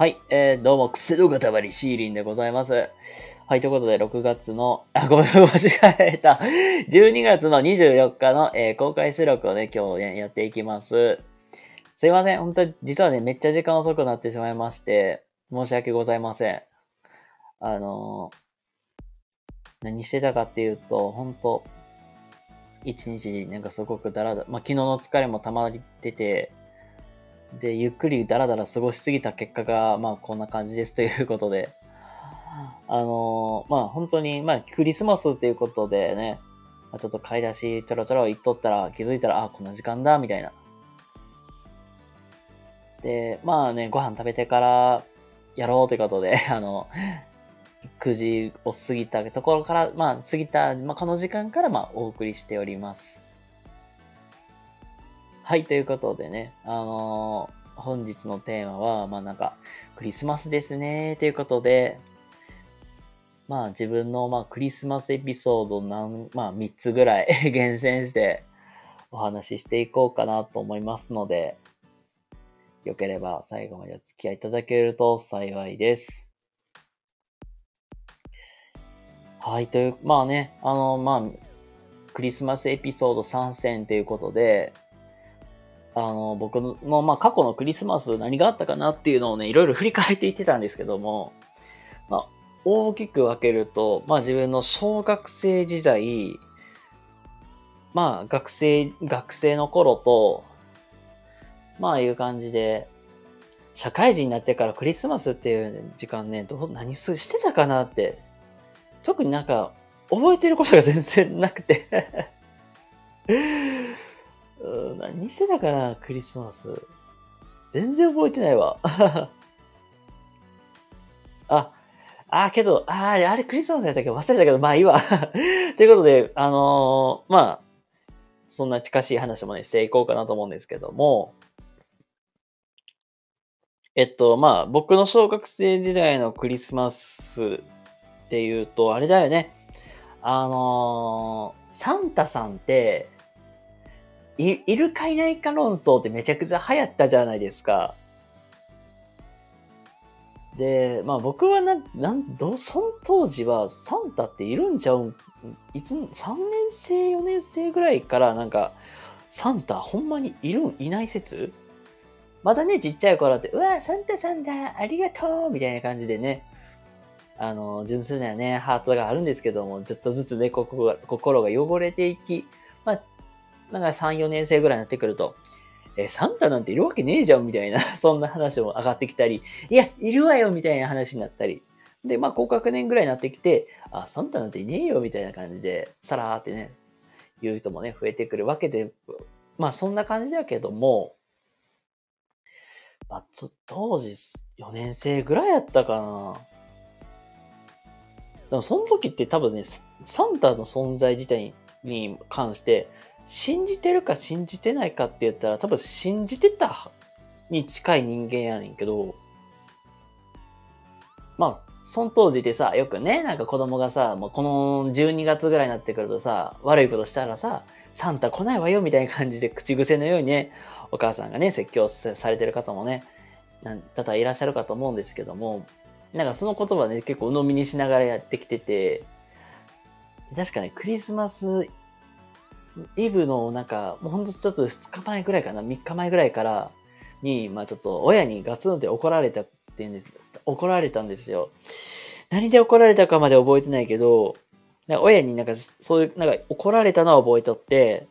はい、えー、どうも、癖の塊シーリンでございます。はい、ということで、6月の、あ、ごめん、間違えた。12月の24日の、えー公開収録をね、今日ね、やっていきます。すいません、本当に、実はね、めっちゃ時間遅くなってしまいまして、申し訳ございません。あのー何してたかっていうと、本当一日、なんかすごくだらだ、まあ、昨日の疲れも溜まってて、で、ゆっくりだらだら過ごしすぎた結果が、まあこんな感じですということで、あのーまあ本当に、まあクリスマスっていうことでね、まあ、ちょっと買い出しちょろちょろ行っとったら気づいたら、あ、こんな時間だ、みたいな。で、まあね、ご飯食べてからやろうということで、あの、9時を過ぎたところから、まあ過ぎた、まあこの時間からまあお送りしております。はい、ということでね、あのー本日のテーマは、まあなんか、クリスマスですね、ということで、まあ自分の、まあ、クリスマスエピソードなん、まあ3つぐらい 厳選してお話ししていこうかなと思いますので、よければ最後までお付き合いいただけると幸いです。はい、という、まあね、あの、まあ、クリスマスエピソード参戦ということで、あの、僕の、まあ、過去のクリスマス何があったかなっていうのをね、いろいろ振り返っていってたんですけども、まあ、大きく分けると、まあ、自分の小学生時代、まあ、学生、学生の頃と、まあ、いう感じで、社会人になってからクリスマスっていう時間ね、どう、何すしてたかなって、特になんか、覚えてることが全然なくて。何してたかな、クリスマス。全然覚えてないわ。あ、あ、けど、あれ、あれクリスマスやったっけ？忘れたけど、まあいいわ。ということで、あのーまあ、そんな近しい話もね、していこうかなと思うんですけども、えっと、まあ、僕の小学生時代のクリスマスっていうと、あれだよね。あのーサンタさんって、いいるかいないか論争ってめちゃくちゃ流行ったじゃないですか。で、まあ僕はな、なん、ど、その当時はサンタっているんちゃうん、いつ、3年生、4年生ぐらいからなんか、サンタほんまにいるん、いない説？まだね、ちっちゃい頃って、うわ、サンタさんだ、ありがとうみたいな感じでね、あの、純粋なね、ハートがあるんですけども、ちょっとずつね、心が心が汚れていき、なんか3、4年生ぐらいになってくると、え、サンタなんているわけねえじゃんみたいな、そんな話も上がってきたり、いや、いるわよみたいな話になったり。で、まあ、高学年ぐらいになってきて、あ、サンタなんていねえよみたいな感じで、さらーってね、言う人もね、増えてくるわけで、まあ、そんな感じだけども、まあ、当時4年生ぐらいやったかな。でもその時って多分ね、サンタの存在自体に関して、信じてるか信じてないかって言ったら、多分信じてたに近い人間やねんけど、まあ、その当時でさ、よくね、なんか子供がさ、もうこの12月ぐらいになってくるとさ、悪いことしたらさ、サンタ来ないわよみたいな感じで口癖のようにね、お母さんがね、説教されてる方もね、なん多々いらっしゃるかと思うんですけども、なんかその言葉ね、結構鵜呑みにしながらやってきてて、確かね、クリスマスイブのなんか、もうほんとちょっと2日前ぐらいかな、3日前ぐらいからに、まあちょっと親にガツンって怒られたっていうんです、怒られたんですよ。何で怒られたかまで覚えてないけど、なんか親になんかそういう、なんか怒られたのは覚えとって、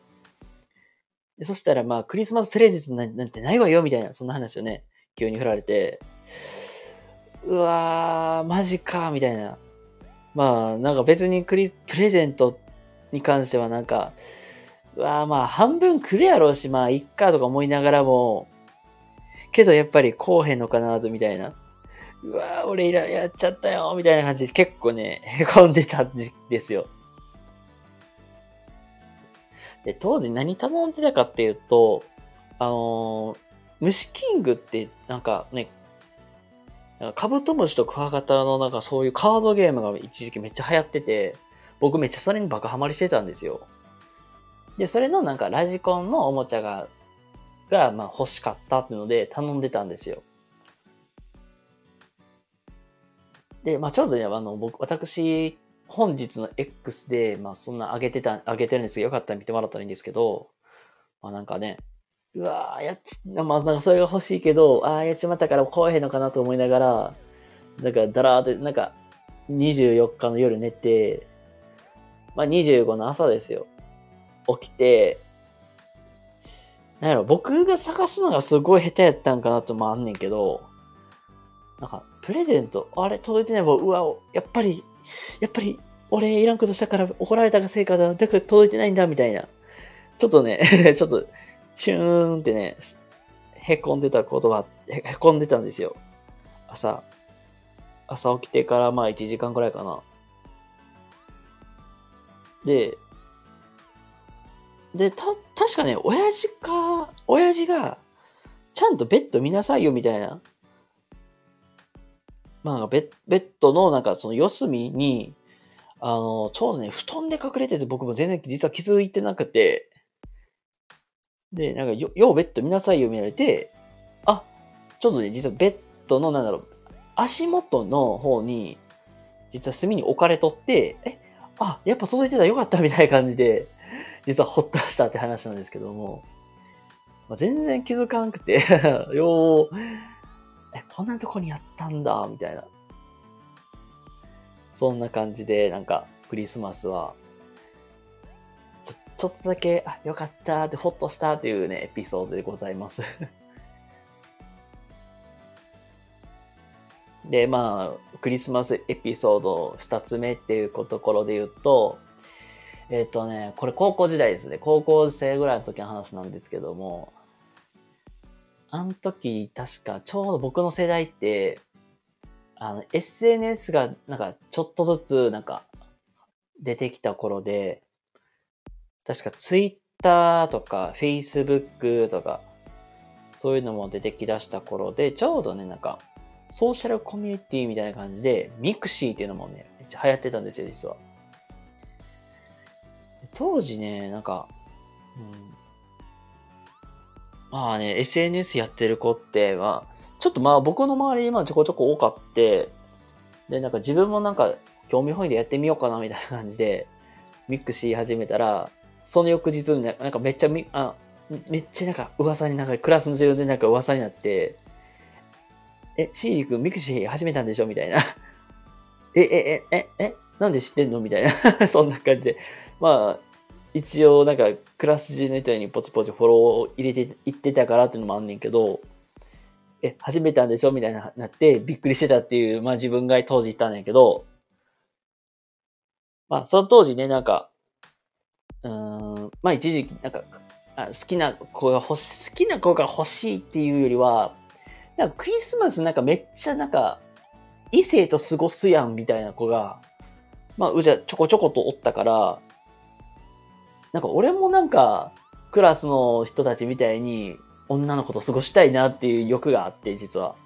でそしたらまあクリスマスプレゼントなんてないわよみたいな、そんな話をね、急に振られて、うわー、マジか、みたいな。まあ、なんか別にクリプレゼントに関してはなんか、わーまあ半分くるやろうし、まあいっかとか思いながらも、けどやっぱりこうへんのかなとみたいな。うわー俺いらやっちゃったよみたいな感じで結構ね、へこんでたんですよ。で、当時何頼んでたかっていうと、あのー虫キングってなんかね、なんかカブトムシとクワガタのなんかそういうカードゲームが一時期めっちゃ流行ってて、僕めっちゃそれにバカハマりしてたんですよ。で、それのなんかラジコンのおもちゃが、がまあ欲しかったっていうので頼んでたんですよ。で、まあ、ちょうどね、あの、僕、私、本日の X で、まあ、そんな上げてた、上げてるんですけど、よかったら見てもらったらいいんですけど、まあ、なんかね、うわーやっ、まあ、なんかそれが欲しいけど、ああ、やっちまったから来えへんのかなと思いながら、なんか、だらーって、なんか、24日の夜寝て、まあ、25の朝ですよ。起きて、なんやろ、僕が探すのがすごい下手やったんかなともあんねんけど、なんか、プレゼント、あれ届いてないもん、うわ、やっぱり、やっぱり、俺いらんことしたから怒られたがせいかだ、だから届いてないんだ、みたいな。ちょっとね、ちょっと、シューンってね、へこんでたことが、へこんでたんですよ。朝。朝起きてからまあ1時間くらいかな。で、で、た、確かね、親父か、親父が、ちゃんとベッド見なさいよみたいな。まあ、ベッベッドのなんかその四隅に、あの、ちょうどね、布団で隠れてて僕も全然実は気づいてなくて、で、なんかよ、ようベッド見なさいよ見られて、あ、ちょっとね、実はベッドのなんだろう、足元の方に、実は隅に置かれとって、え、あ、やっぱ届いてたよかったみたいな感じで、実はほっとしたって話なんですけども、まあ、全然気づかんくて よう、え、こんなとこにあったんだ、みたいな。そんな感じで、なんか、クリスマスは、ちょ、ちょっとだけ、あ、よかったって、ほっとしたっていうね、エピソードでございます で、まあ、クリスマスエピソード2つ目っていうところで言うと、えっ、ー、とね、これ高校時代ですね。高校生ぐらいの時の話なんですけども、あの時、確か、ちょうど僕の世代って、あの、SNS が、なんか、ちょっとずつ、なんか、出てきた頃で、確か Twitter とか Facebook とか、そういうのも出てきだした頃で、ちょうどね、なんか、ソーシャルコミュニティみたいな感じで、 mixi っていうのもね、めっちゃ流行ってたんですよ、実は。当時ね、なんか、うん、まあね、SNS やってる子っては、ちょっとまあ僕の周り今ちょこちょこ多かって、で、なんか自分もなんか興味本位でやってみようかなみたいな感じで、 mixi 始めたら、その翌日になんかめっちゃみ、あ、めっちゃなんか噂になんかクラスの授業でなんか噂になって、え、シーリ君 mixi 始めたんでしょみたいな。え、え、え、え、え、なんで知ってんのみたいな。そんな感じで。まあ、一応なんかクラス中の人にポチポチフォローを入れていってたからっていうのもあんねんけど、え、始めたんでしょみたいななってびっくりしてたっていう、まあ自分が当時言ったんやけど、まあその当時ね、なんか、うん、まあ一時期なんか、あ好きな子が欲し、好きな子が欲しいっていうよりは、なんかクリスマスなんかめっちゃなんか、異性と過ごすやんみたいな子が、まあうじゃちょこちょことおったから、なんか俺もなんか、クラスの人たちみたいに女の子と過ごしたいなっていう欲があって、実は。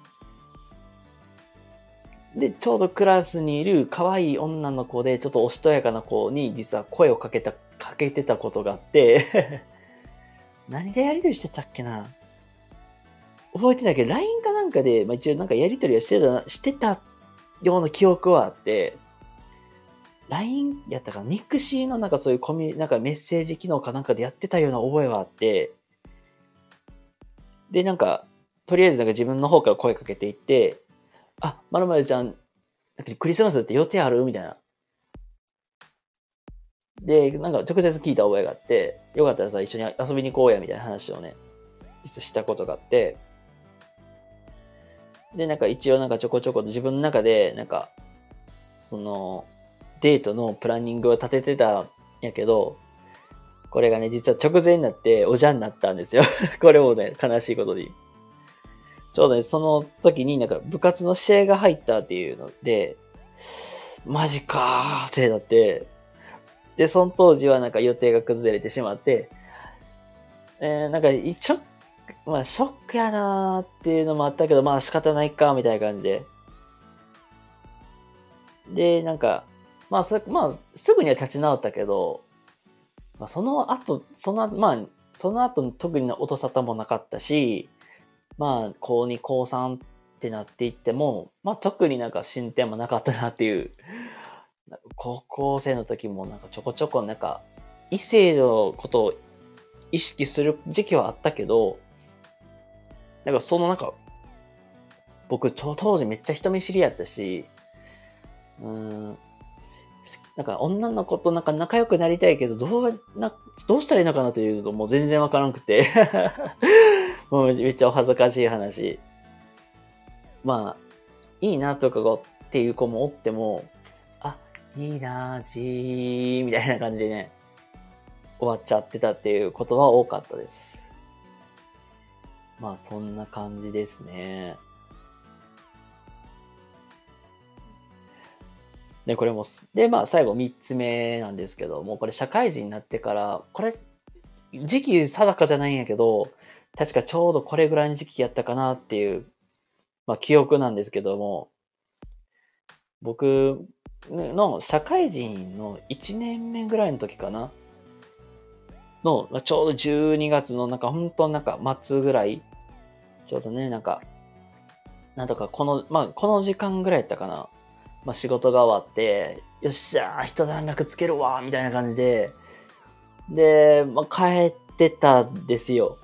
で、ちょうどクラスにいる可愛い女の子で、ちょっとおしとやかな子に実は声をかけた、かけてたことがあって 何でやりとりしてたっけな？覚えてないけど、LINE かなんかで、まあ、一応なんかやりとりはしてた、してたような記憶はあって、LINE やったかな？ mixi のなんかそういうコミなんかメッセージ機能かなんかでやってたような覚えはあって、で、なんか、とりあえずなんか自分の方から声かけていって、あ、まるまるちゃん、クリスマスって予定ある？みたいな。で、なんか直接聞いた覚えがあって、よかったらさ、一緒に遊びに行こうや、みたいな話をね、したことがあって、で、なんか一応なんかちょこちょこと自分の中で、なんか、その、デートのプランニングを立ててたんやけど、これがね、実は直前になっておじゃんになったんですよ。これもね、悲しいことで。ちょうどね、その時になんか部活の試合が入ったっていうので、マジかーってなって、で、その当時はなんか予定が崩れてしまって、えー、なんか一応、まあショックやなーっていうのもあったけど、まあ仕方ないか、みたいな感じで。で、なんか、まあ、まあ、すぐには立ち直ったけど、まあ、その後、その、まあ、その後特に音沙汰もなかったし、まあ、高2、高3ってなっていっても、まあ特になんか進展もなかったなっていう、高校生の時もなんかちょこちょこなんか異性のことを意識する時期はあったけど、なんかそのなんか、僕当時めっちゃ人見知りやったし、うん、なんか女の子となんか仲良くなりたいけど、どうな、どうしたらいいのかなというのも全然わからなくて めっちゃお恥ずかしい話。まあ、いいなとかっていう子もおっても、あ、いいなじー、みたいな感じでね、終わっちゃってたっていうことは多かったです。まあ、そんな感じですね。で、これも、で、まあ、最後3つ目なんですけども、これ社会人になってから、これ、時期定かじゃないんやけど、確かちょうどこれぐらいの時期やったかなっていう、まあ、記憶なんですけども、僕の社会人の1年目ぐらいの時かなの、まあちょうど12月のなんか本当なんか末ぐらい、ちょうどね、なんか、なんとかこの、まあこの時間ぐらいやったかな。まあ、仕事が終わって、よっしゃー、一段落つけるわみたいな感じで、で、まあ、帰ってたんですよ。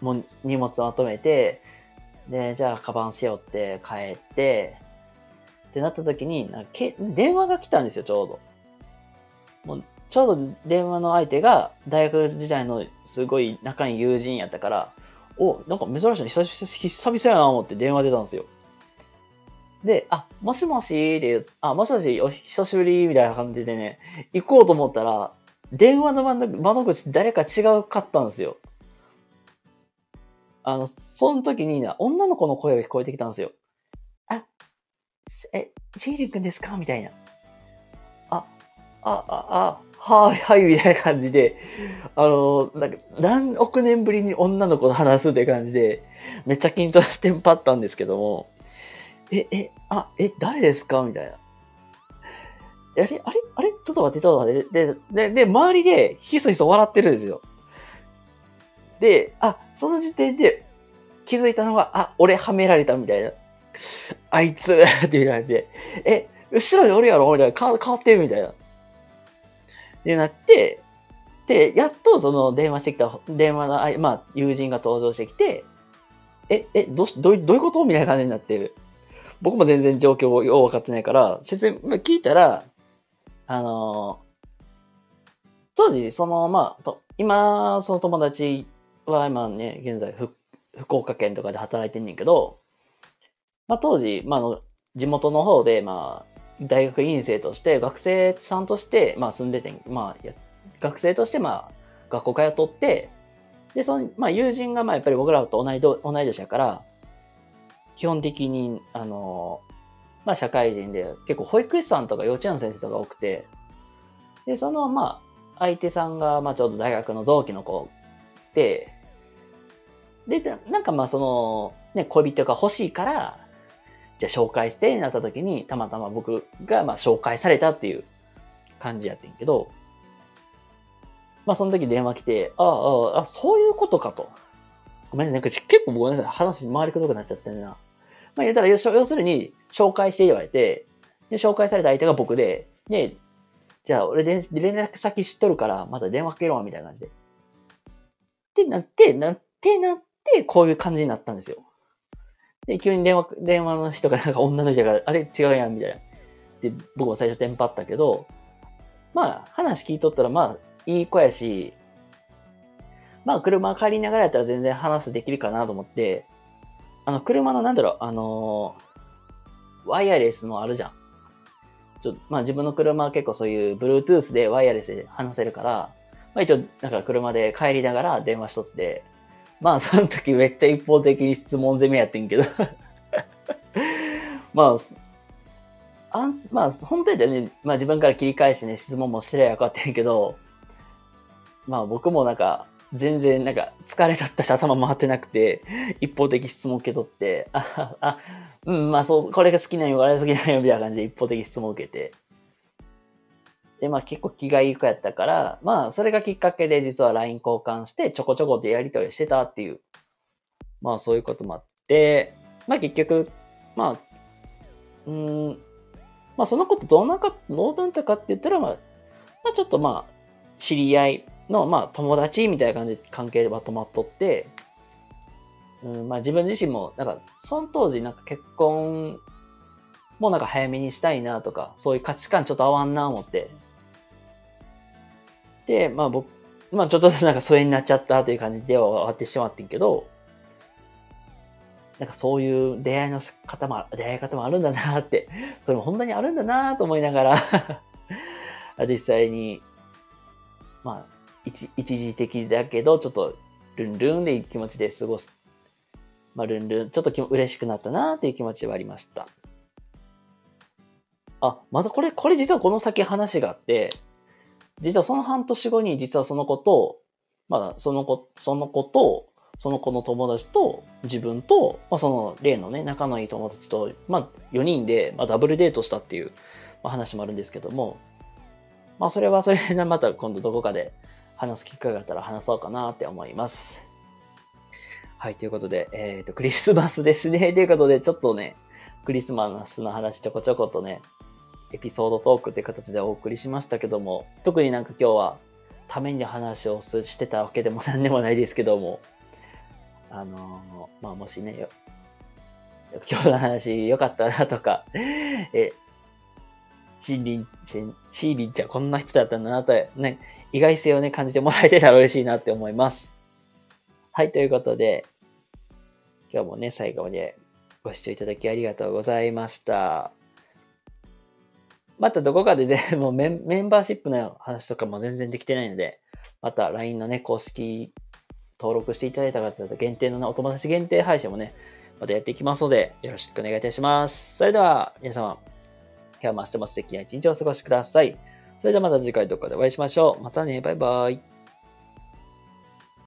もう荷物まとめて、で、じゃあ、カバン背負って帰って、ってなった時に、なけ電話が来たんですよ、ちょうど。もうちょうど電話の相手が大学時代のすごい仲いい友人やったから、お、なんか珍しいの久々やな思って電話出たんですよ。で、あ、もしもしで、あ、もしもし、お久しぶりみたいな感じでね、行こうと思ったら、電話の窓口誰か違うかったんですよ。あの、その時にな、女の子の声が聞こえてきたんですよ。あ、え、ジェイリン君ですか？みたいな。あ、あ、あ、あ、はい、はい、みたいな感じで、あの、なんか、何億年ぶりに女の子と話すって感じで、めっちゃ緊張してんぱったんですけども、え、え、あ、え、誰ですか？みたいな。あれあれあれ？ちょっと待って、ちょっと待って。で、で、で、周りでひそひそ笑ってるんですよ。で、あ、その時点で気づいたのが、あ、俺はめられたみたいな。あいつっていう感じで。え、後ろにおるやろ？みたいな。変わってるみたいな。で、なって、で、やっとその電話してきた、電話の、まあ、友人が登場してきて、え、え、どう、どういうこと？みたいな感じになってる。僕も全然状況をよう分かってないから、説明、聞いたら、あの当時、その、まあ、と今、その友達は今ね、現在、福岡県とかで働いてんねんけど、まあ、当時、まあ、地元の方で、まあ、大学院生として、学生さんとして、まあ、住んでて、まあ、学生として、まあ、学校通っとって、で、その、まあ、友人が、まあ、やっぱり僕らと同い同い年やから、基本的に、あの、まあ、社会人で、結構保育士さんとか幼稚園の先生とか多くて、で、その、まあ、相手さんが、まあ、ちょうど大学の同期の子で、で、なんかまあ、その、ね、恋人が欲しいから、じゃあ紹介してなった時に、たまたま僕が、まあ、紹介されたっていう感じやってんけど、まあ、その時電話来て、ああ、ああ、そういうことかと。ごめんなさい、なんか結構ごめんなさい、話回りくどくなっちゃってるな。まあ言ったら、要するに、紹介して言われて、で、紹介された相手が僕で、で、じゃあ俺連絡先知っとるから、また電話かけろ、みたいな感じで。ってなって、なってなって、こういう感じになったんですよ。で、急に電話、電話の人がなんか女の人が、あれ違うやん、みたいな。で、僕も最初テンパったけど、まあ、話聞いとったら、まあ、いい子やし、まあ、車借りながらやったら全然話できるかなと思って、あの、車のなんだろう、あのー、ワイヤレスのあるじゃん。ちょまあ自分の車は結構そういう Bluetooth でワイヤレスで話せるから、まあ一応なんか車で帰りながら電話しとって、まあその時めっちゃ一方的に質問攻めやってんけど まあ、あんまあ本当にね、まあ自分から切り返してね、質問もしれやかってんやけど、まあ僕もなんか、全然なんか疲れだったし頭回ってなくて、一方的質問受け取って、あ、あ、うん、まあそう、これが好きなんよ、あれが好きなんよ、みたいな感じで一方的質問受けて。で、まあ結構気がいい子やったから、まあそれがきっかけで実は LINE 交換してちょこちょこでやり取りしてたっていう、まあそういうこともあって、まあ結局、まあ、うん、まあそのことどうなんか、どうなったかって言ったら、まあ、まあちょっとまあ、知り合いの、まあ友達みたいな感じで関係は止まっとって、うん、まあ自分自身も、なんか、その当時なんか結婚もなんか早めにしたいなとか、そういう価値観ちょっと合わんな思って。で、まあ僕、まあちょっと なんか疎遠になっちゃったという感じでは終わってしまってんけど、なんかそういう出会いの方も、出会い方もあるんだなって、それも本当にあるんだなと思いながら 実際に、まあ一、時的だけど、ちょっとルンルンでいい気持ちで過ごす。まあ、ルンルン、ちょっと嬉しくなったなっていう気持ちはありました。あ、またこれ、これ実はこの先話があって、実はその半年後に実はその子と、まあ、その子、その子と、その子の友達と自分と、まあ、その例のね、仲のいい友達と、まあ、4人で、まあ、ダブルデートしたっていう、ま、話もあるんですけども、まあ、それはそれでまた今度どこかで話す機会があったら話そうかなって思います。はい、ということで、えっ、ー、と、クリスマスですね。ということで、ちょっとね、クリスマスの話ちょこちょことね、エピソードトークって形でお送りしましたけども、特になんか今日はために話をしてたわけでも何でもないですけども、あのー、まあ、もしね、今日の話良かったなとか、え、シーリン、シーリンちゃんこんな人だったんだなと、ね、意外性をね、感じてもらえてたら嬉しいなって思います。はい、ということで、今日もね、最後までご視聴いただきありがとうございました。またどこかで全もうメンバーシップの話とかも全然できてないので、また LINE のね、公式登録していただいた方と限定のね、お友達限定配信もね、またやっていきますので、よろしくお願いいたします。それでは、皆様、今日も明日も素敵な一日をお過ごしください。それではまた次回どこかでお会いしましょう。またね、バイバイ。